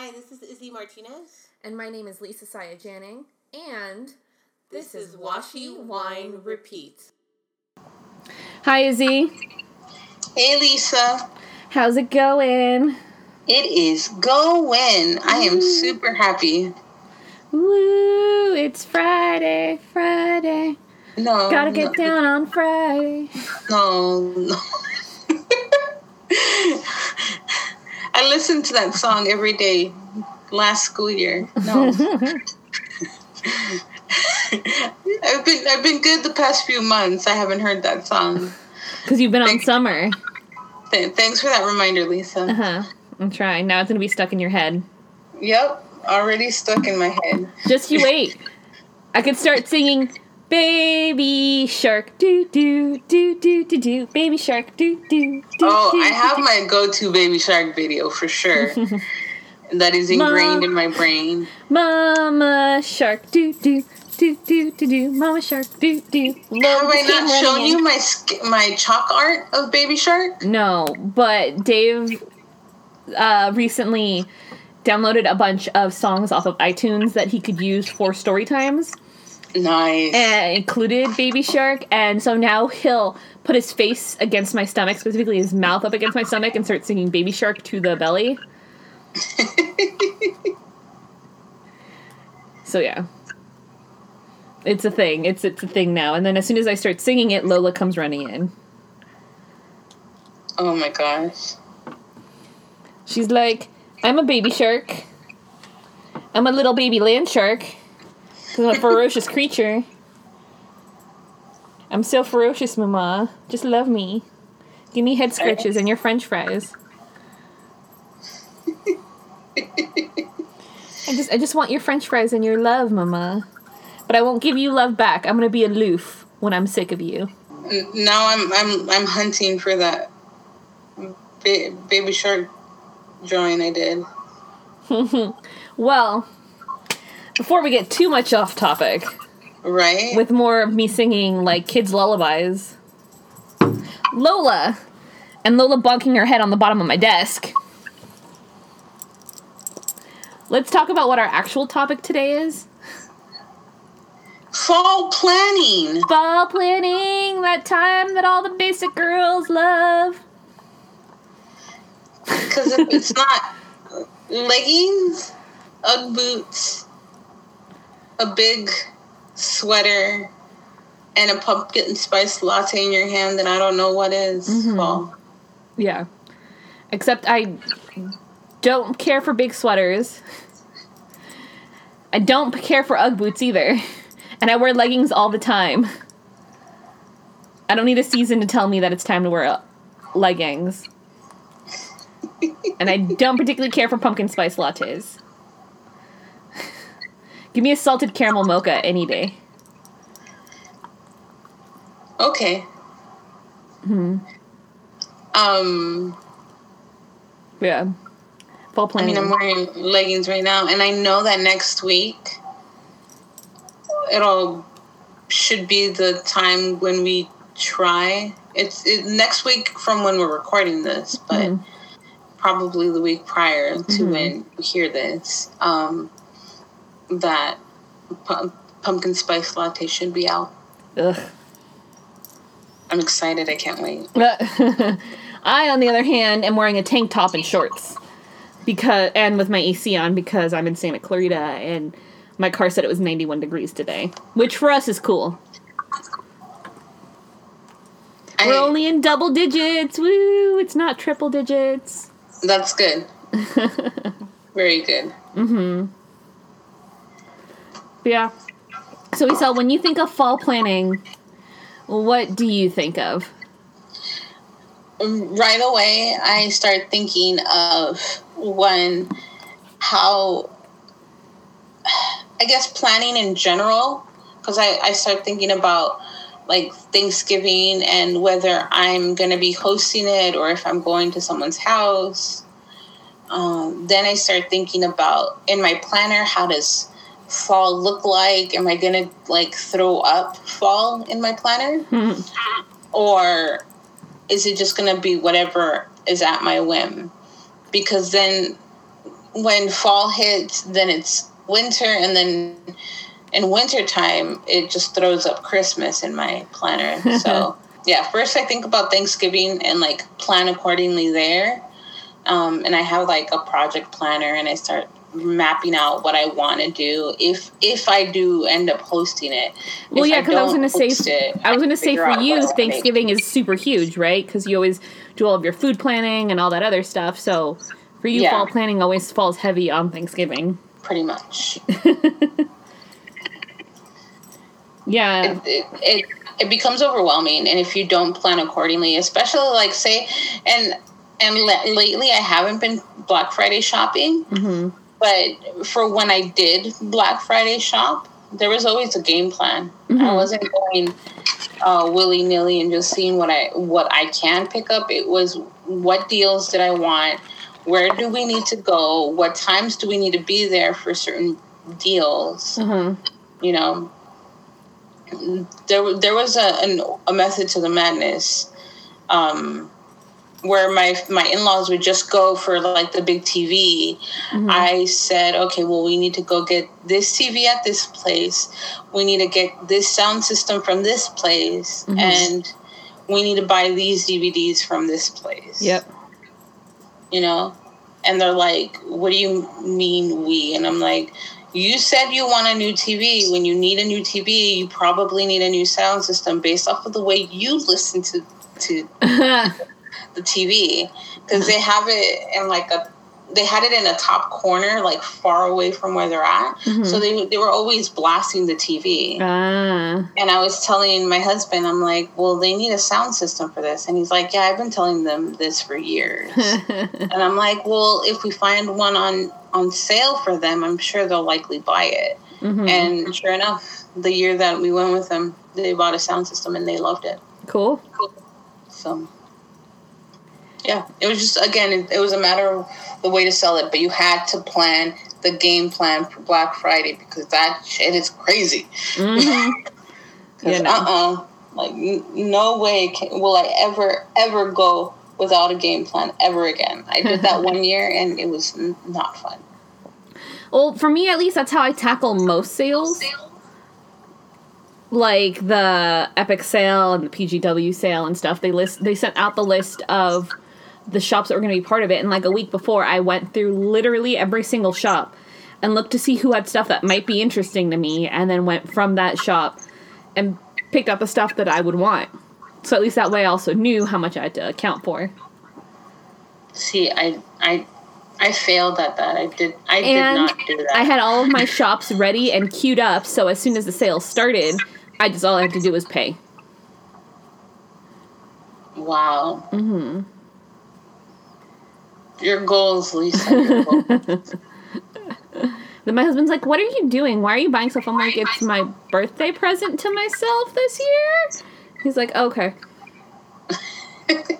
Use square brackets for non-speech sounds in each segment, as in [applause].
Hi, this is Izzy Martinez. And my name is Lisa Saya Janning. And this, this is Washi Wine Repeat. Hi, Izzy. Hey, Lisa. How's it going? It is going. I am super happy. Woo! It's Friday, Friday. No. Gotta get no. down on Friday. No, [laughs] no. I listened to that song every day last school year. No. [laughs] I've been I've been good the past few months. I haven't heard that song. Because you've been thanks, on summer. Th- thanks for that reminder, Lisa. Uh huh. I'm trying. Now it's gonna be stuck in your head. Yep, already stuck in my head. Just you wait. I could start singing Baby shark, do do do do do do. Baby shark, do do do. Oh, I have my go-to baby shark video for sure. that is ingrained in my brain. Mama shark, do do do do do do. Mama shark, do do. Have I not shown you my my chalk art of baby shark? No, but Dave uh, recently downloaded a bunch of songs off of iTunes that he could use for story times. Nice. And included Baby Shark, and so now he'll put his face against my stomach, specifically his mouth up against my stomach, and start singing Baby Shark to the belly. [laughs] so yeah. It's a thing. It's it's a thing now. And then as soon as I start singing it, Lola comes running in. Oh my gosh. She's like, I'm a baby shark. I'm a little baby land shark. I'm a ferocious creature. I'm so ferocious, Mama. Just love me. Give me head scratches and your French fries. I just, I just want your French fries and your love, Mama. But I won't give you love back. I'm gonna be aloof when I'm sick of you. Now I'm, I'm, I'm hunting for that ba- baby shark drawing I did. [laughs] well, before we get too much off topic, right? With more of me singing like kids' lullabies, Lola, and Lola bonking her head on the bottom of my desk. Let's talk about what our actual topic today is. Fall planning. Fall planning, that time that all the basic girls love. Because if it's not leggings, Ugg boots, a big sweater and a pumpkin spice latte in your hand, then I don't know what is mm-hmm. fall. Yeah. Except I don't care for big sweaters. I don't care for Ugg boots either. [laughs] And I wear leggings all the time. I don't need a season to tell me that it's time to wear leggings. and I don't particularly care for pumpkin spice lattes. Give me a salted caramel mocha any day. Okay. Hmm. Um. Yeah. Fall planning. I mean, I'm wearing leggings right now, and I know that next week it'll should be the time when we try. It's it, next week from when we're recording this, but mm probably the week prior to mm-hmm. when we hear this. Um, that pumpkin spice latte should be out. Ugh. I'm excited. I can't wait. [laughs] I, on the other hand, am wearing a tank top and shorts because, and with my AC on because I'm in Santa Clarita and my car said it was 91 degrees today, which for us is cool. I, We're only in double digits. Woo! It's not triple digits. That's good. [laughs] Very good. Mm-hmm. Yeah. So, Isel, when you think of fall planning, what do you think of? Right away, I start thinking of one, how, I guess, planning in general, because I, I start thinking about like Thanksgiving and whether I'm going to be hosting it or if I'm going to someone's house. Um, then I start thinking about in my planner, how does fall look like? Am I gonna like throw up fall in my planner? or is it just gonna be whatever is at my whim? Because then when fall hits, then it's winter, and then in winter time, it just throws up Christmas in my planner. [laughs] So yeah, first I think about Thanksgiving and like plan accordingly there. Um, and I have like a project planner, and I start mapping out what I want to do if if I do end up hosting it. Well, If yeah, because I, was gonna say, it, I was gonna say for you, to. Thanksgiving is super huge, right? Because you always do all of your food planning and all that other stuff. So for you, Yeah. fall planning always falls heavy on Thanksgiving. pretty much. [laughs] Yeah, it, it, it it becomes overwhelming and if you don't plan accordingly especially like say and and lately i haven't been black friday shopping hmm but for when i did black friday shop there was always a game plan. I Mhm. wasn't going uh, willy-nilly and just seeing what i what i can pick up. It was what deals did i want? Where do we need to go? What times do we need to be there for certain deals? Uh-huh. you know there there was a an, a method to the madness. Um where my my in-laws would just go for like the big TV Mhm. I said okay well we need to go get this TV at this place we need to get this sound system from this place Mhm. and we need to buy these DVDs from this place Yep. you know and they're like what do you mean we and i'm like you said you want a new tv when you need a new tv you probably need a new sound system based off of the way you listen to to [laughs] the tv because they have it in like a they had it in a top corner like far away from where they're at Mhm. so they, they were always blasting the tv ah. and I was telling my husband, I'm like, well, they need a sound system for this. And he's like, yeah, I've been telling them this for years. [laughs] and I'm like, well, if we find one on, on sale for them, I'm sure they'll likely buy it. Mhm. And sure enough, the year that we went with them, they bought a sound system and they loved it. Cool. cool. So, yeah, it was just, again, it, it was a matter of the way to sell it, but you had to plan the game plan for Black Friday because that shit is crazy. [laughs] Mhm. Yeah, no. uh uh like n- no way can, will I ever ever go without a game plan ever again. I did that [laughs] one year and it was n- not fun. Well, for me at least, that's how I tackle most sales. Like the Epic sale and the PGW sale and stuff. They list they sent out the list of the shops that were going to be part of it, and like a week before, I went through literally every single shop and looked to see who had stuff that might be interesting to me, and then went from that shop and picked out the stuff that I would want. So at least that way, I also knew how much I had to account for. See, I I I failed at that. I did I did not do that. I had all of my shops ready and queued up, so as soon as the sale started, I just all I had to do was pay. wow. hmm Your goals, Lisa. Your goals. [laughs] Then my husband's like, "What are you doing? Why are you buying stuff?" I'm like, "It's my birthday present to myself this year." He's like, "Okay." [laughs]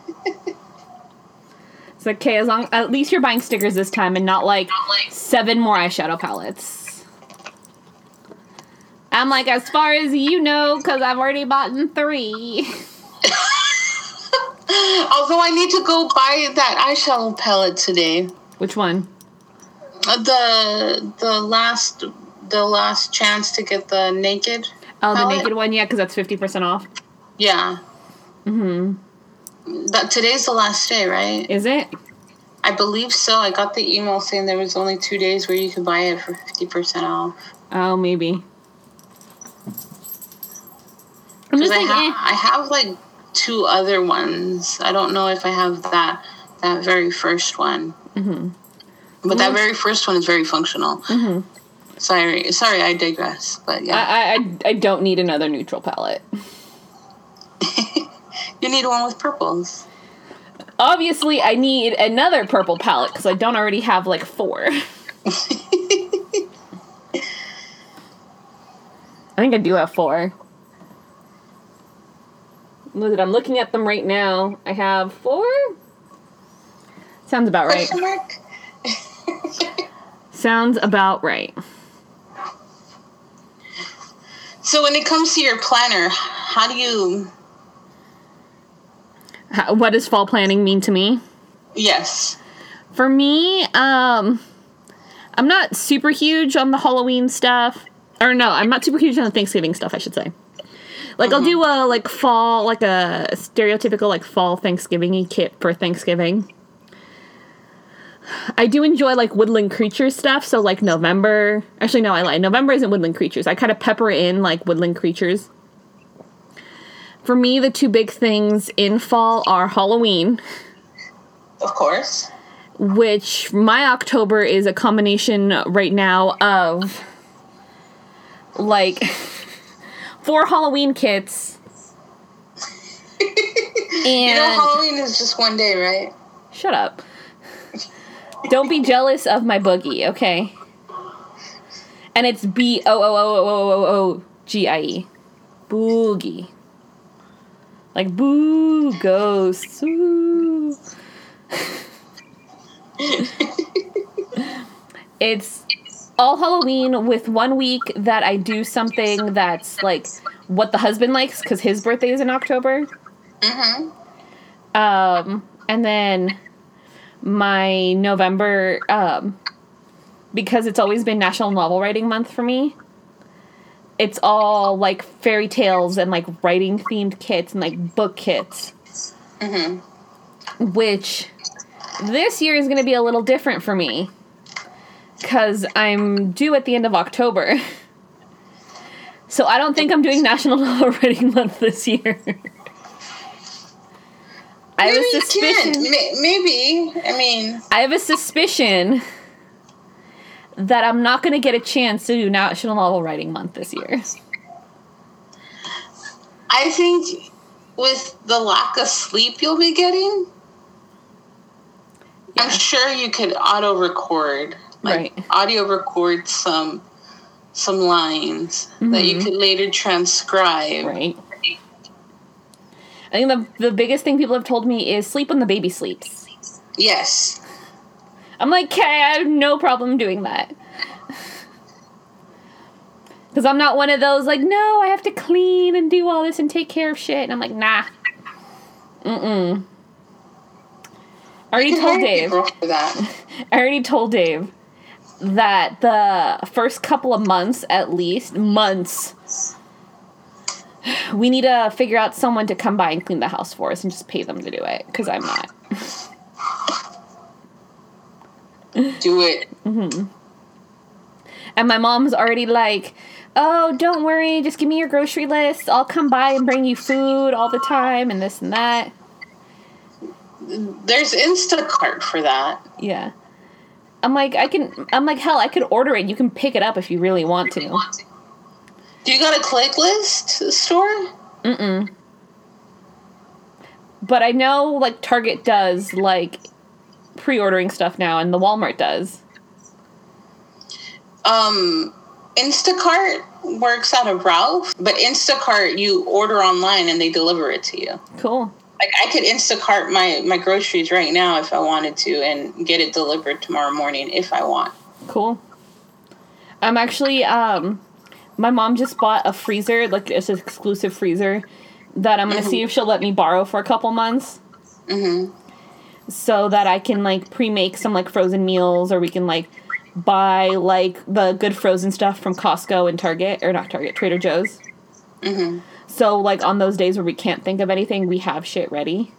It's like, okay, as long at least you're buying stickers this time and not like seven more eyeshadow palettes. I'm like, as far as you know, because I've already bought in three. [laughs] [gasps] Although I need to go buy that eyeshadow palette today. Which one? Uh, The the last the last chance to get the naked. Oh, the naked one, yeah, because that's fifty percent off. Yeah. Mm-hmm. That today's the last day, right? Is it? I believe so. I got the email saying there was only two days where you could buy it for fifty percent off. Oh, maybe. I'm just I, like, ha- eh. I have like two other ones. I don't know if I have that that very first one, Mm-hmm. but that very first one is very functional. Mm-hmm. Sorry, sorry, I digress. But yeah, I, I, I don't need another neutral palette. [laughs] [laughs] you need one with purples. Obviously, I need another purple palette because I don't already have like four. [laughs] I think I do have four. Look at I'm looking at them right now. I have four. Sounds about right. [laughs] Sounds about right. So when it comes to your planner, how do you? How, what does fall planning mean to me? Yes. For me, um, I'm not super huge on the Halloween stuff. Or no, I'm not super huge on the Thanksgiving stuff, I should say. Like I'll do mm-hmm. a like fall like a stereotypical like fall Thanksgiving kit for Thanksgiving. I do enjoy like woodland creature stuff, so like November. Actually no, I lie. November isn't woodland creatures. I kind of pepper in like woodland creatures. For me, the two big things in fall are Halloween, Of course. which my October is a combination right now of like [laughs] four Halloween kits. and [laughs] You know, Halloween is just one day, right? shut up. Don't be jealous of my boogie, okay? And it's B O O O O O O G I E. Boogie. Like boo ghosts. [laughs] Ooh. it's all Halloween with one week that I do something that's like what the husband likes because his birthday is in October. Mm-hmm. Um, and then my November, um, because it's always been National Novel Writing Month for me. It's all like fairy tales and like writing themed kits and like book kits. Mm-hmm. which this year is going to be a little different for me because I'm due at the end of October. [laughs] So I don't think I'm doing National [laughs] Novel Writing Month this year. I have Maybe a you suspicion. Maybe. I mean, I have a suspicion that I'm not going to get a chance to do National Novel Writing Month this year. I think with the lack of sleep you'll be getting, I'm sure you could auto record, like Right. audio record some some lines that you Mhm. could later transcribe. Right. I think the the biggest thing people have told me is sleep when the baby sleeps. Yes. I'm like, okay, I have no problem doing that. [laughs] Because I'm not one of those, like, no, I have to clean and do all this and take care of shit. And I'm like, nah. Mm-mm. I already told Dave. for that. [laughs] I already told Dave that the first couple of months, at least, months, we need to figure out someone to come by and clean the house for us and just pay them to do it. Because I'm not. Do it. Mhm. And my mom's already like, oh, don't worry, just give me your grocery list. I'll come by and bring you food all the time and this and that. There's Instacart for that. Yeah. I'm like, I can, I'm like, hell, I could order it. You can pick it up if you really want to. Do you got a click list store? Mm-mm. But I know, like, Target does, like, pre ordering stuff now, and the Walmart does. Um, Instacart works out of Ralph, but Instacart you order online and they deliver it to you. Cool. Like I could Instacart my my groceries right now if I wanted to and get it delivered tomorrow morning if I want. Cool. I'm actually um my mom just bought a freezer, like it's an exclusive freezer that I'm going to see if she'll let me borrow for a couple months Mhm. so that I can like pre-make some like frozen meals or we can like buy like the good frozen stuff from Costco and Target or not Target, Trader Joe's. Mhm. So like on those days where we can't think of anything, we have shit ready.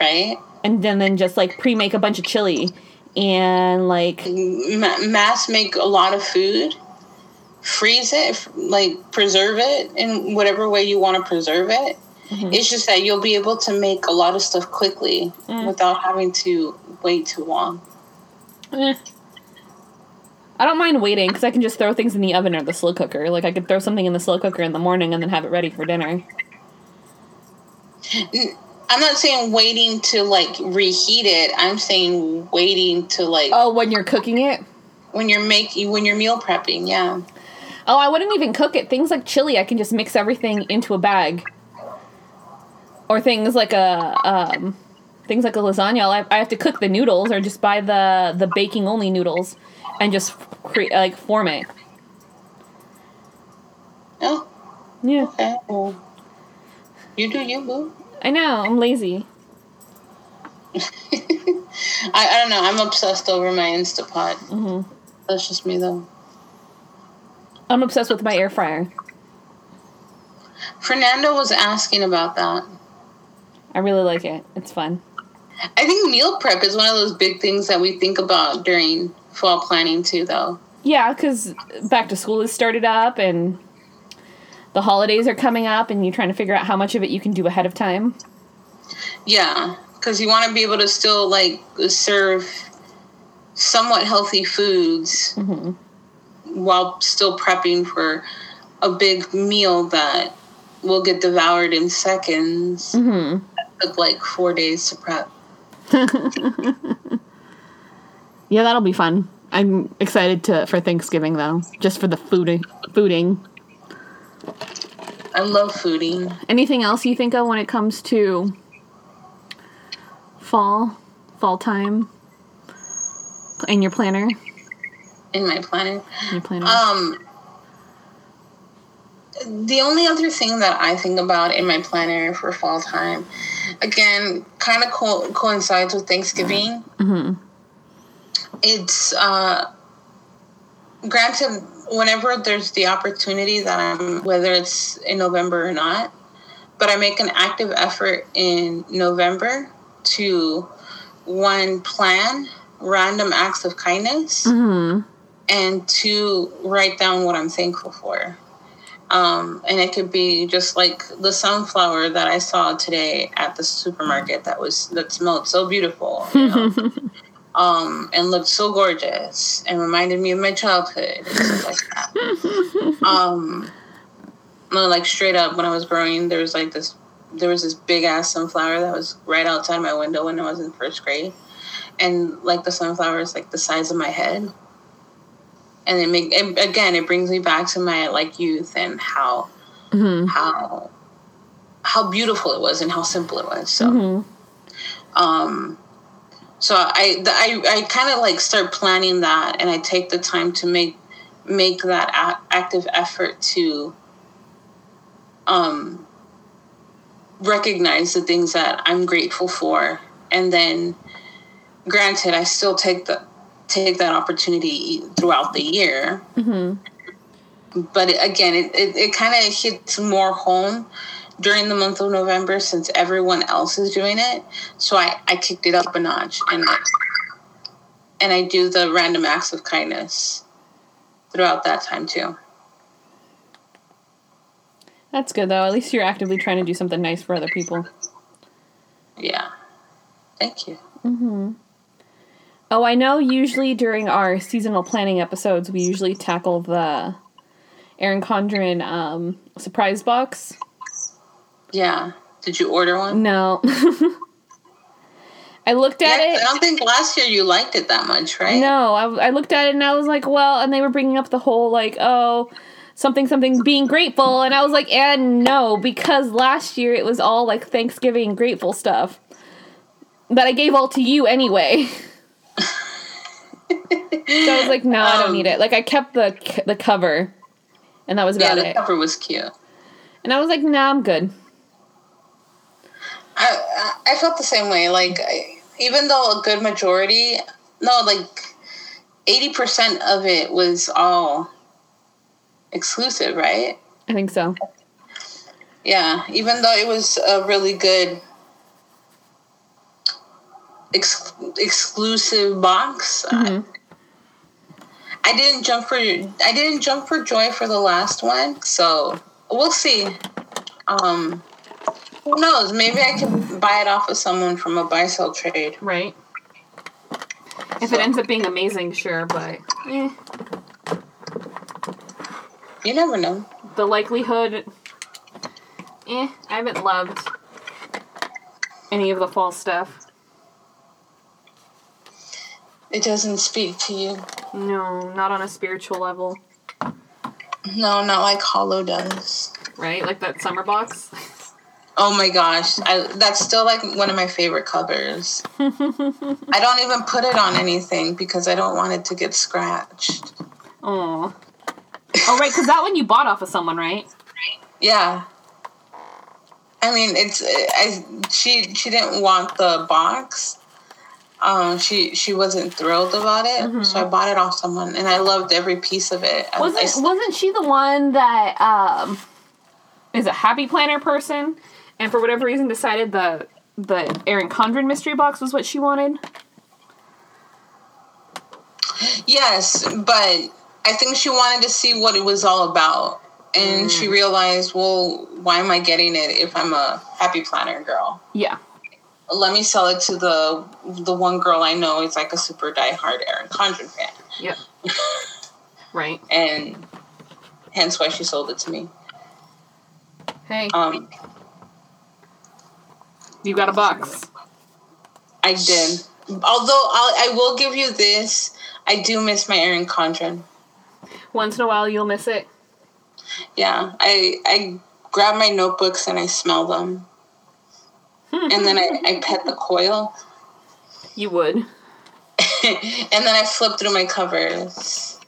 Right? And then then just like pre-make a bunch of chili and like Ma- mass make a lot of food. Freeze it, like preserve it in whatever way you want to preserve it. It's just that you'll be able to make a lot of stuff quickly without having to wait too long. Eh. I don't mind waiting because I can just throw things in the oven or the slow cooker. Like I could throw something in the slow cooker in the morning and then have it ready for dinner. I'm not saying waiting to like reheat it. I'm saying waiting to like Oh, when you're cooking it? when you're making when you're meal prepping. Yeah. Oh, I wouldn't even cook it. Things like chili, I can just mix everything into a bag. Or things like a um, things like a lasagna. I, I have to cook the noodles or just buy the the baking only noodles and just create like form it. Oh, Yeah, okay. Well, you do you, boo. I know. I'm lazy. [laughs] I, I don't know. I'm obsessed over my Instapot. Mm-hmm. That's just me though. I'm obsessed with my air fryer. Fernando was asking about that. I really like it. It's fun. I think meal prep is one of those big things that we think about during fall planning too, though. Yeah, because back to school has started up and the holidays are coming up, and you're trying to figure out how much of it you can do ahead of time. Yeah, because you want to be able to still like serve somewhat healthy foods Mm-hmm. while still prepping for a big meal that will get devoured in seconds. Mm-hmm. Took like four days to prep. [laughs] Yeah, that'll be fun. I'm excited to for Thanksgiving though, just for the fooding. Fooding. I love fooding. Anything else you think of when it comes to fall, fall time, in your planner? in my planner. In your planner. Um, the only other thing that I think about in my planner for fall time, again, kind of co- coincides with Thanksgiving. mm-hmm. It's uh, granted whenever there's the opportunity that I'm, whether it's in November or not, but I make an active effort in November to one plan random acts of kindness Mm-hmm. and to write down what I'm thankful for. Um, and it could be just like the sunflower that I saw today at the supermarket that was that smelled so beautiful, you know, [laughs] um, and looked so gorgeous and reminded me of my childhood and stuff like that. [laughs] Um, no, like straight up when I was growing, there was like this there was this big ass sunflower that was right outside my window when I was in first grade. And like the sunflower is like the size of my head and it make it, again it brings me back to my like youth and how Mm-hmm. how how beautiful it was and how simple it was so Mm-hmm. um so i the, i i kind of like start planning that and i take the time to make make that a- active effort to um recognize the things that i'm grateful for and then granted i still take the take that opportunity throughout the year Mm-hmm. but again it, it, it kind of hits more home during the month of november since everyone else is doing it so i, I kicked it up a notch and I, and i do the random acts of kindness throughout that time too That's good though. At least you're actively trying to do something nice for other people. yeah thank you Mm-hmm. Oh, I know. Usually during our seasonal planning episodes, we usually tackle the Erin Condren um, surprise box. Yeah did you order one No. [laughs] I looked yeah, it. i don't think last year you liked it that much right No, I, I looked at it and I was like, well, and they were bringing up the whole like, oh, something, something, being grateful, and I was like, and no, because last year it was all like Thanksgiving grateful stuff that I gave all to you anyway. [laughs] so I was like, no, I don't Um, need it. Like I kept the the cover, and that was about it. yeah the it. cover was cute And I was like, nah, I'm good. I, I I felt the same way. Like, I, even though a good majority, no, like eighty percent of it was all exclusive, right? I think so. Yeah, even though it was a really good ex- exclusive box, Mhm. I didn't jump for I didn't jump for joy for the last one, so we'll see. Um, who knows? Maybe I can buy it off of someone from a buy sell trade. Right. If it ends up being amazing, sure, but eh, You never know. the likelihood. Eh, I haven't loved any of the fall stuff. It doesn't speak to you. No, not on a spiritual level, No, not like Hollow does. right? Like that summer box. Oh my gosh, I, that's still like one of my favorite covers. [laughs] I don't even put it on anything because I don't want it to get scratched. Oh. Oh, right, because that one you bought off of someone, right? Yeah. I mean, it's I she she didn't want the box. um, she she wasn't thrilled about it, so I bought it off someone, and I loved every piece of it. I- I Wasn't s- wasn't she the one that um is a happy planner person and for whatever reason decided the the Erin Condren mystery box was what she wanted? yes, but I think she wanted to see what it was all about, and she realized, well, why am I getting it if I'm a happy planner girl? Yeah. Let me sell it to the the one girl I know is like a super diehard Erin Condren fan, Yep. [laughs] right. and hence why she sold it to me. Hey, Um, you got a box. I did. Although I'll, I will give you this, I do miss my Erin Condren. Once in a while you'll miss it. Yeah, I I grab my notebooks and I smell them, and then I, I pet the coil, You would. [laughs] and then I flip through my covers.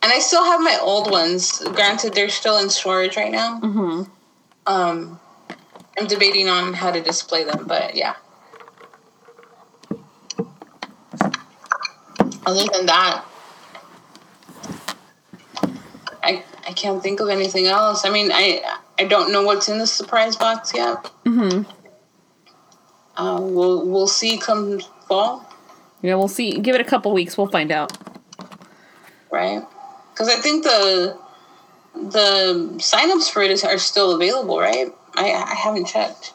And I still have my old ones. Granted, they're still in storage right now. Mm-hmm. Um, I'm debating on how to display them, but yeah. Other than that, I I can't think of anything else. I mean, I I don't know what's in the surprise box yet. Mm-hmm. Uh, we'll we'll see come fall, Yeah, we'll see. Give it a couple weeks. We'll find out. right? Because I think the the signups for it is, are still available, right? I I haven't checked.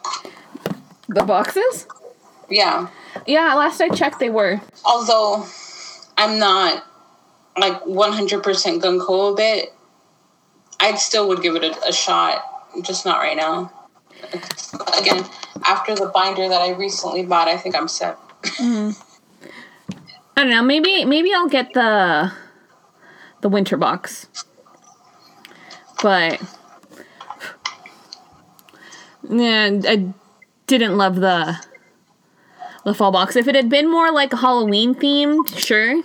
The boxes? Yeah. Yeah, last I checked, they were. although I'm not like 100% gun ho of it, I still would give it a, a shot, just not right now. Again, after the binder that I recently bought, I think I'm set. Hmm. I don't know. Maybe maybe I'll get the the winter box. But yeah, I didn't love the the fall box. If it had been more like Halloween themed, sure.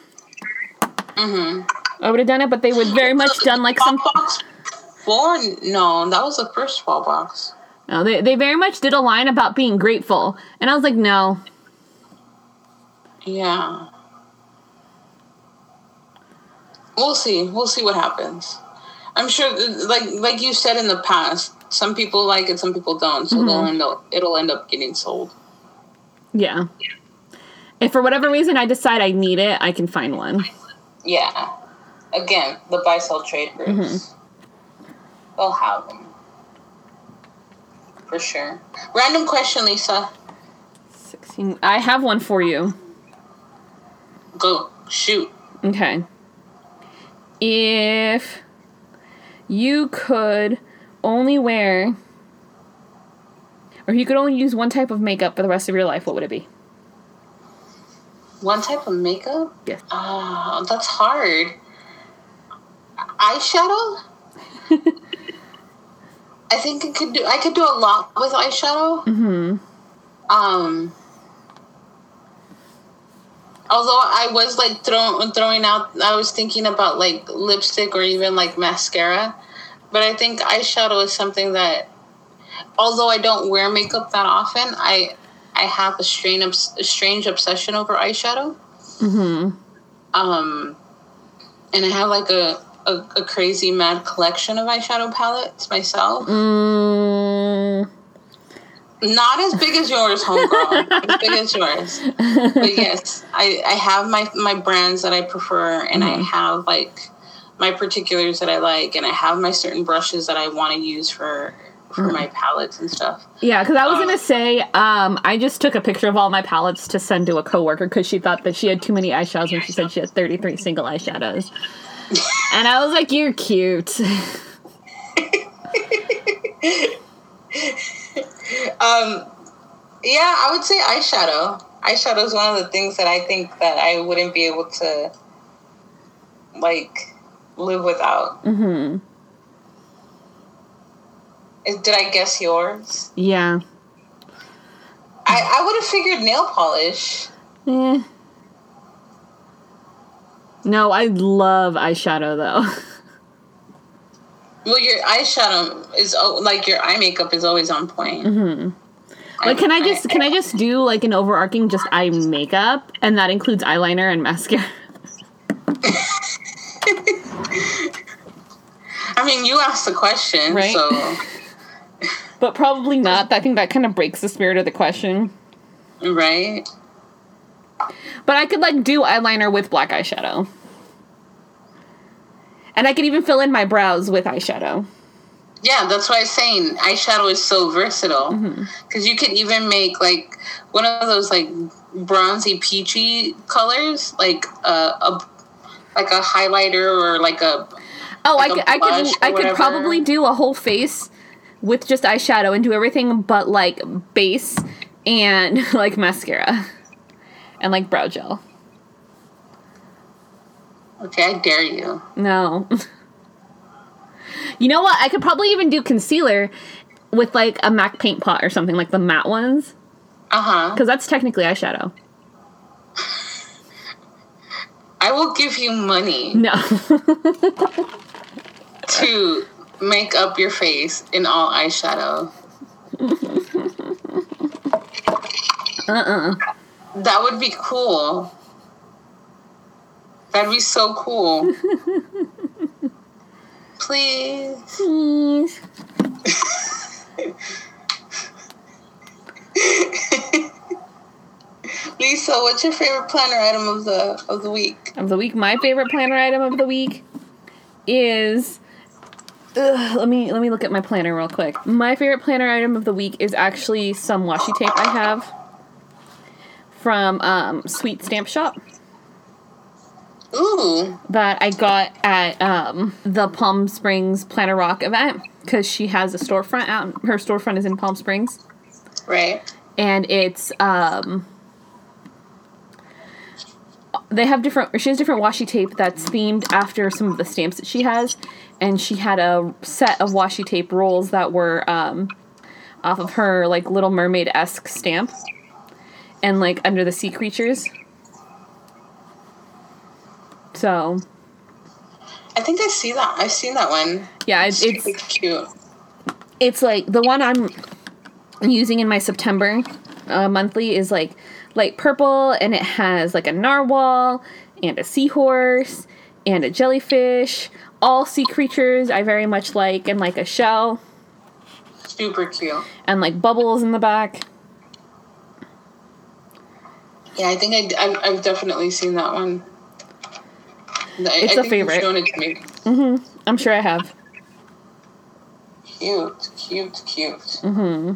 Mm-hmm. I would have done it, but they would very much done like some fall box four? No, that was the first fall box. no, they they very much did a line about being grateful. And I was like, no. Yeah. We'll see. We'll see what happens. I'm sure, like like you said in the past, some people like it, some people don't. So they'll mm-hmm. end up, it'll end up getting sold. Yeah. If for whatever reason I decide I need it, I can find one. Yeah. Again, the buy sell trade groups. Mm-hmm. They'll have them. For sure. Random question, Lisa. 16. I have one for you. Go. Shoot. Okay. If you could only wear, or you could only use one type of makeup for the rest of your life, what would it be? One type of makeup? Yes. Ah, that's hard. Eyeshadow? [laughs] I think I could do I could do a lot with eyeshadow. Mm-hmm. Um although I was like throw, throwing out I was thinking about like lipstick or even like mascara. But I think eyeshadow is something that although I don't wear makeup that often, I I have a strange a strange obsession over eyeshadow. Mm-hmm. Um and I have like a a, a crazy mad collection of eyeshadow palettes myself. Mm, Not as big as yours, homegirl. [laughs] As big as yours. But yes, I, I have my my brands that I prefer, and I have like my particulars that I like, and I have my certain brushes that I want to use for for my palettes and stuff. yeah, because I was Um, gonna say, um, I just took a picture of all my palettes to send to a coworker because she thought that she had too many eyeshadows when she said she had 33 single eyeshadows. [laughs] and I was like, "You're cute." [laughs] Um, yeah, I would say eyeshadow. Eyeshadow is one of the things that I think that I wouldn't be able to like live without. mm-hmm. Did I guess yours? Yeah. I, I would have figured nail polish. Eh. No, I love eyeshadow though. Well, your eyeshadow is like your eye makeup is always on point. hmm Like, can I just can I just do like an overarching just eye makeup, and that includes eyeliner and mascara? [laughs] I mean, you asked the question, Right. so [laughs] But probably not. I think that kind of breaks the spirit of the question. right. But I could like do eyeliner with black eyeshadow. And I could even fill in my brows with eyeshadow. Yeah, that's why I'm saying eyeshadow is so versatile Mm-hmm. because you could even make like one of those like bronzy peachy colors, like a, a like a highlighter or like a Oh, Like I could, I could, I could probably do a whole face with just eyeshadow and do everything but like base and [laughs] like mascara and like brow gel. okay. I dare you. No. [laughs] you know what? I could probably even do concealer with like a MAC paint pot or something like the matte ones Uh huh. because that's technically eyeshadow. [laughs] I will give you money No. To make up your face in all eyeshadow. [laughs] uh-uh. That would be cool. That'd be so cool. [laughs] Please. Please. [laughs] Lisa, what's your favorite planner item of the of the week? Of the week, my favorite planner item of the week is Ugh, let me let me look at my planner real quick. My favorite planner item of the week is actually some washi tape I have from um, Sweet Stamp Shop Ooh, that I got at um, the Palm Springs Planner Rock event because she has a storefront out. Her storefront is in Palm Springs, right. and it's um, they have different. She has different washi tape that's themed after some of the stamps that she has, and she had a set of washi tape rolls that were um, off of her like Little Mermaid esque stamp, and like under the sea creatures. So I think I see that. I've seen that one. yeah, it, it's It's cute. it's like the one I'm using in my September uh, monthly is like light purple and it has like a narwhal and a seahorse and a jellyfish, all sea creatures I very much like, and like a shell Super cute. and like bubbles in the back. Yeah, I think I, I've, I've definitely seen that one. I, It's I a favorite. Shown it to me. hmm I'm sure I have. Cute, cute, cute. hmm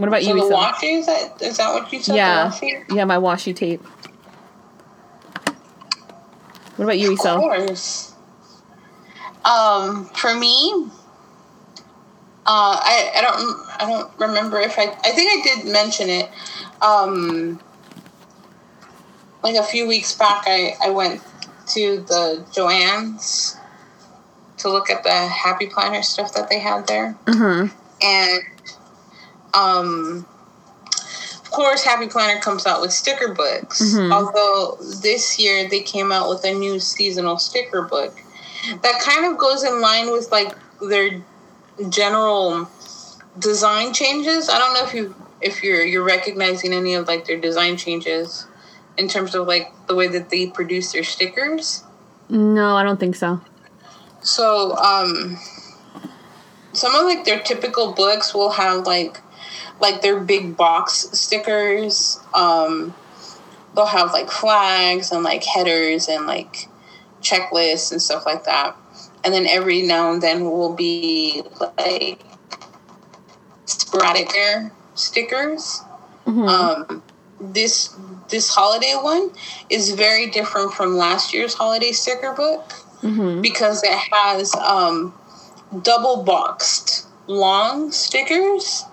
What about So you? the washi is that is that what you said? Yeah, The washi? yeah, my washi tape. What about you, Of course. Um, for me, uh, I I don't I don't remember if I I think I did mention it. Um, like a few weeks back, I I went to the Joann's to look at the Happy Planner stuff that they had there, hmm and um. Of course, Happy Planner comes out with sticker books. Mhm. Although this year they came out with a new seasonal sticker book that kind of goes in line with like their general design changes. I don't know if you if you're you're recognizing any of like their design changes in terms of like the way that they produce their stickers. No, I don't think so. So, um, some of like their typical books will have like like their big box stickers. Um, they'll have like flags and like headers and like checklists and stuff like that. And then every now and then will be like sporadic stickers. Mhm. Um, this this holiday one is very different from last year's holiday sticker book Mhm. because it has um, double boxed long stickers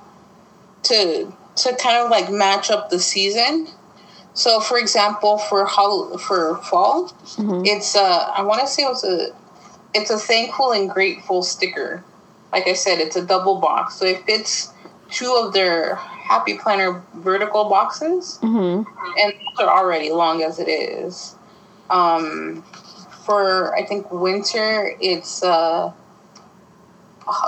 to to kind of like match up the season. So, for example, for hol- for fall, Mhm. it's uh I want to say it was a it's a thankful and grateful sticker. Like I said, it's a double box, so it fits two of their Happy Planner vertical boxes Mhm. and they're already long as it is. Um, for I think winter, it's uh,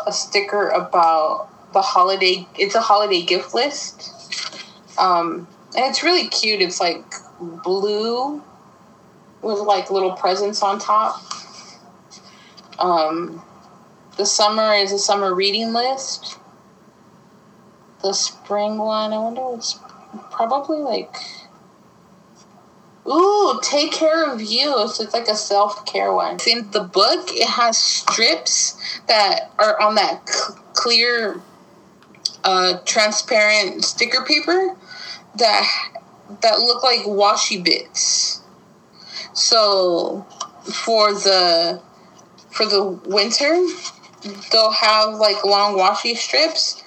a sticker about the holiday. It's a holiday gift list. Um, and it's really cute. It's like blue with like little presents on top. Um, the summer is a summer reading list. The spring one, I wonder what's probably like. Ooh, take care of you. So it's like a self care one. In the book, it has strips that are on that clear, uh, transparent sticker paper that that look like washi bits. So for the for the winter, they'll have like long washi strips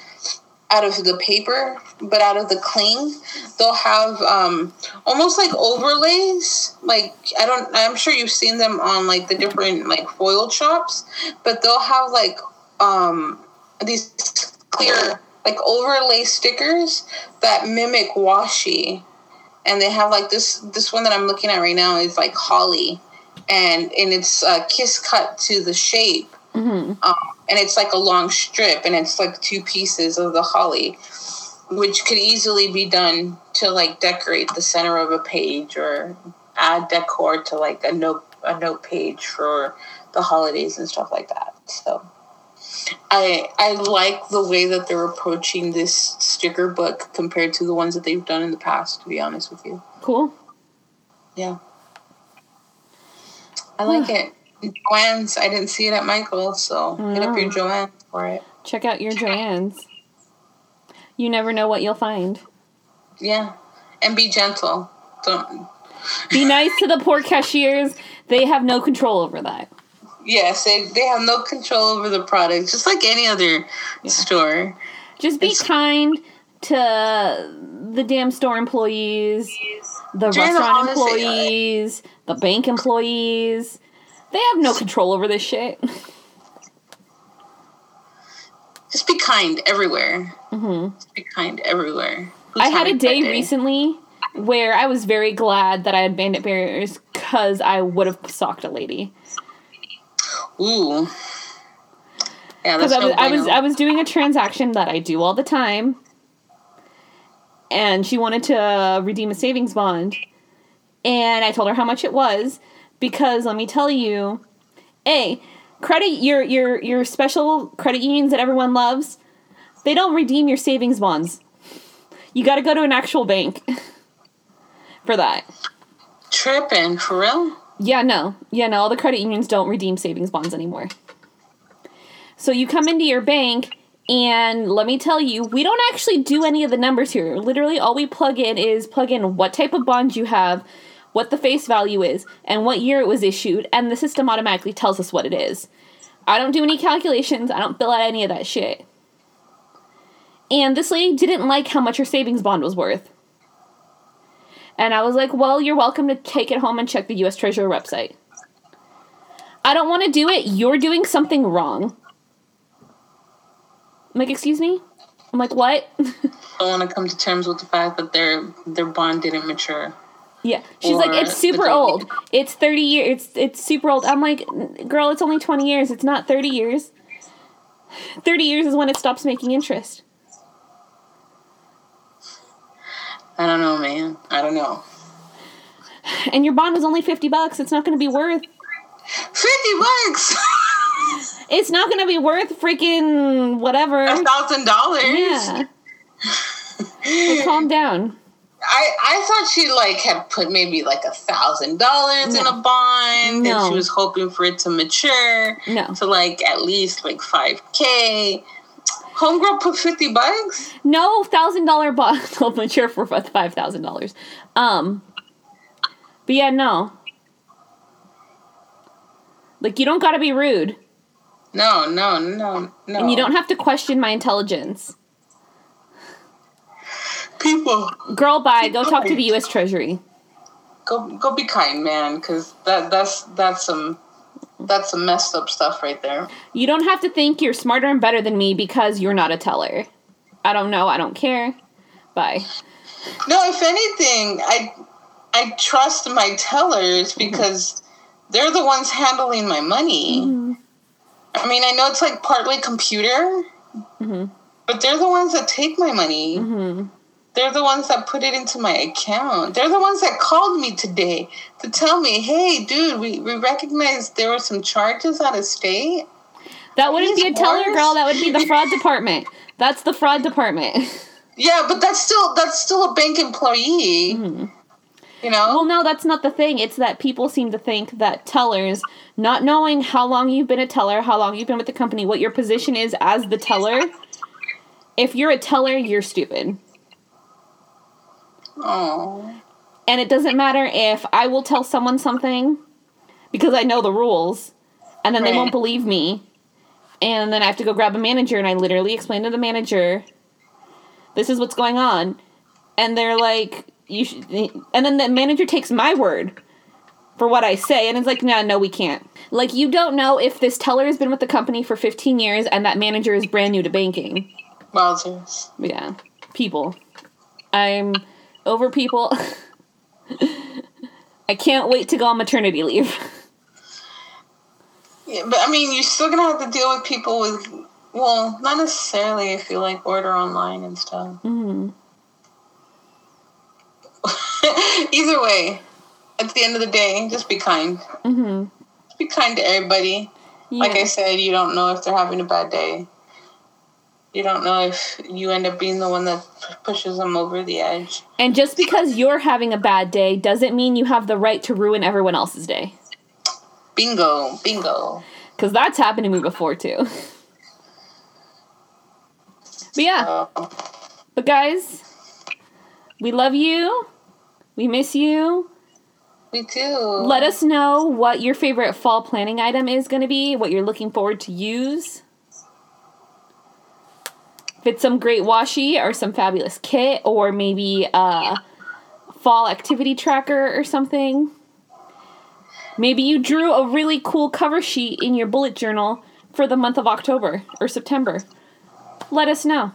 out of the paper, but out of the cling, they'll have um, almost like overlays. Like I don't, I'm sure you've seen them on like the different like foil shops, but they'll have like um, these clear like overlay stickers that mimic washi, and they have like this this one that I'm looking at right now is like holly, and and it's uh, kiss cut to the shape. Um, and it's like a long strip and it's like two pieces of the holly which could easily be done to like decorate the center of a page or add decor to like a note a note page for the holidays and stuff like that. So i i like the way that they're approaching this sticker book compared to the ones that they've done in the past to be honest with you Cool. yeah i like it joanne's i didn't see it at michael's so hit up your mm. joanne for it Check out your Joanne's. You never know what you'll find. Yeah, and be gentle. Don't. Be nice to the poor cashiers. They have no control over that. Yes, they they have no control over the product, just like any other store. Just be It's- kind to the damn store employees, the restaurant employees, the bank employees. They have no control over this shit. Just be kind everywhere. Mm-hmm. Just be kind everywhere. Who's I had a having day recently where I was very glad that I had bandit barriers because I would have socked a lady. Ooh. Yeah, that's I was, no I was. I was doing a transaction that I do all the time, and she wanted to redeem a savings bond, and I told her how much it was because let me tell you, a credit your your your special credit unions that everyone loves, they don't redeem your savings bonds. You got to go to an actual bank [laughs] for that. tripping for real. Yeah, no. Yeah, no. All the credit unions don't redeem savings bonds anymore. So you come into your bank, and let me tell you, we don't actually do any of the numbers here. Literally, all we plug in is plug in what type of bond you have, what the face value is, and what year it was issued, and the system automatically tells us what it is. I don't do any calculations, I don't fill out any of that shit. And this lady didn't like how much her savings bond was worth. And I was like, well, you're welcome to take it home and check the US Treasury website. I don't want to do it. You're doing something wrong. I'm like, excuse me? I'm like, what? I want to come to terms with the fact that their their bond didn't mature. yeah. She's like, it's super old. It's 30 years. It's, it's super old. I'm like, girl, it's only 20 years. It's not 30 years. [sighs] 30 years is when it stops making interest. I don't know, man. I don't know. And your bond was only 50 bucks. It's not going to be worth. Fifty bucks. [laughs] It's not going to be worth freaking whatever. A thousand dollars. Yeah. [laughs] Calm down. I, I thought she like had put maybe like a thousand dollars in a bond No. and she was hoping for it to mature No. to like at least like five K. Homegirl put fifty bucks? No thousand dollar bond will mature for five thousand dollars. Um, but yeah, no. Like you don't got to be rude, No, no, no, no. and you don't have to question my intelligence. people Girl, bye. Go talk to the U.S. Treasury. go go be kind, man, because that that's that's some that's some messed up stuff right there. You don't have to think you're smarter and better than me because you're not a teller. I don't know. I don't care. Bye. No, if anything, I I trust my tellers mm-hmm. because they're the ones handling my money. Mm-hmm. I mean, I know it's like partly computer, mm-hmm. but they're the ones that take my money. They're the ones that put it into my account. They're the ones that called me today to tell me, hey, dude, we, we recognize there were some charges out of state. That wouldn't be a teller, girl. That would be the fraud [laughs] department. That's the fraud department. Yeah, but that's still that's still a bank employee. Mm-hmm. You know? Well, no, that's not the thing. It's that people seem to think that tellers, not knowing how long you've been a teller, how long you've been with the company, what your position is as the teller, if you're a teller, you're stupid. oh. And it doesn't matter if I will tell someone something because I know the rules, and then they won't believe me. And then I have to go grab a manager, and I literally explain to the manager, this is what's going on. And they're like, you should. And then the manager takes my word for what I say, and it's like, no, no, we can't. Like, you don't know if this teller has been with the company for 15 years and that manager is brand new to banking. Wowzers. Yeah, people. I'm over people. [laughs] [laughs] I can't wait to go on maternity leave. Yeah, but I mean, you're still gonna have to deal with people with, well, not necessarily if you like order online and stuff. hmm [laughs] Either way, at the end of the day, just be kind. hmm Just be kind to everybody. Like I said, you don't know if they're having a bad day. You don't know if you end up being the one that pushes them over the edge. And just because you're having a bad day doesn't mean you have the right to ruin everyone else's day. Bingo, bingo. Because that's happened to me before too. But yeah, Uh, but guys, we love you. We miss you. me too. Let us know what your favorite fall planning item is going to be, what you're looking forward to use. If it's some great washi or some fabulous kit or maybe a fall activity tracker or something. Maybe you drew a really cool cover sheet in your bullet journal for the month of October or September. Let us know.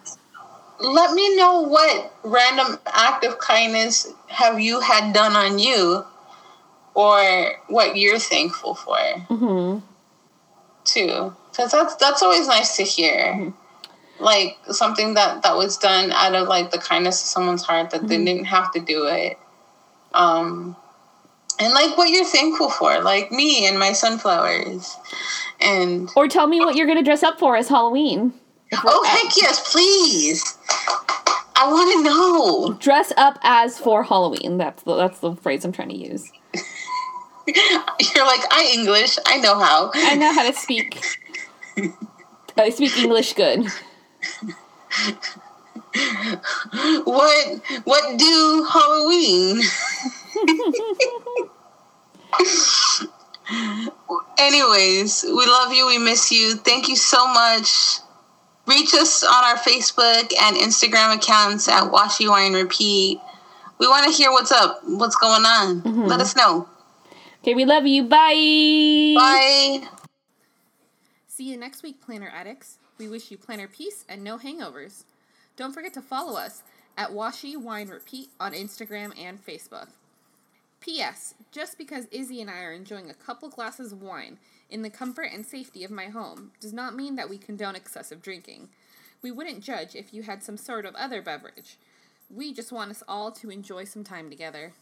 Let me know what random act of kindness have you had done on you, or what you're thankful for hmm too. Because that's that's always nice to hear. Like something that that was done out of like the kindness of someone's heart that they didn't have to do it. Um, and like what you're thankful for, like me and my sunflowers, and Or tell me what you're going to dress up for as Halloween. [laughs] oh heck yes, please! I want to know. dress up as for Halloween. That's the that's the phrase I'm trying to use. [laughs] You're like I English. I know how. I know how to speak. [laughs] I speak English good. What what do Halloween? Anyways, we love you. We miss you. Thank you so much. Reach us on our Facebook and Instagram accounts at Washi Wine Repeat. We want to hear what's up, what's going on. Mm-hmm. Let us know. Okay, we love you. Bye. Bye. See you next week, Planner Addicts. We wish you planner peace and no hangovers. Don't forget to follow us at Washi Wine Repeat on Instagram and Facebook. P.S. Just because Izzy and I are enjoying a couple glasses of wine in the comfort and safety of my home does not mean that we condone excessive drinking. We wouldn't judge if you had some sort of other beverage. We just want us all to enjoy some time together.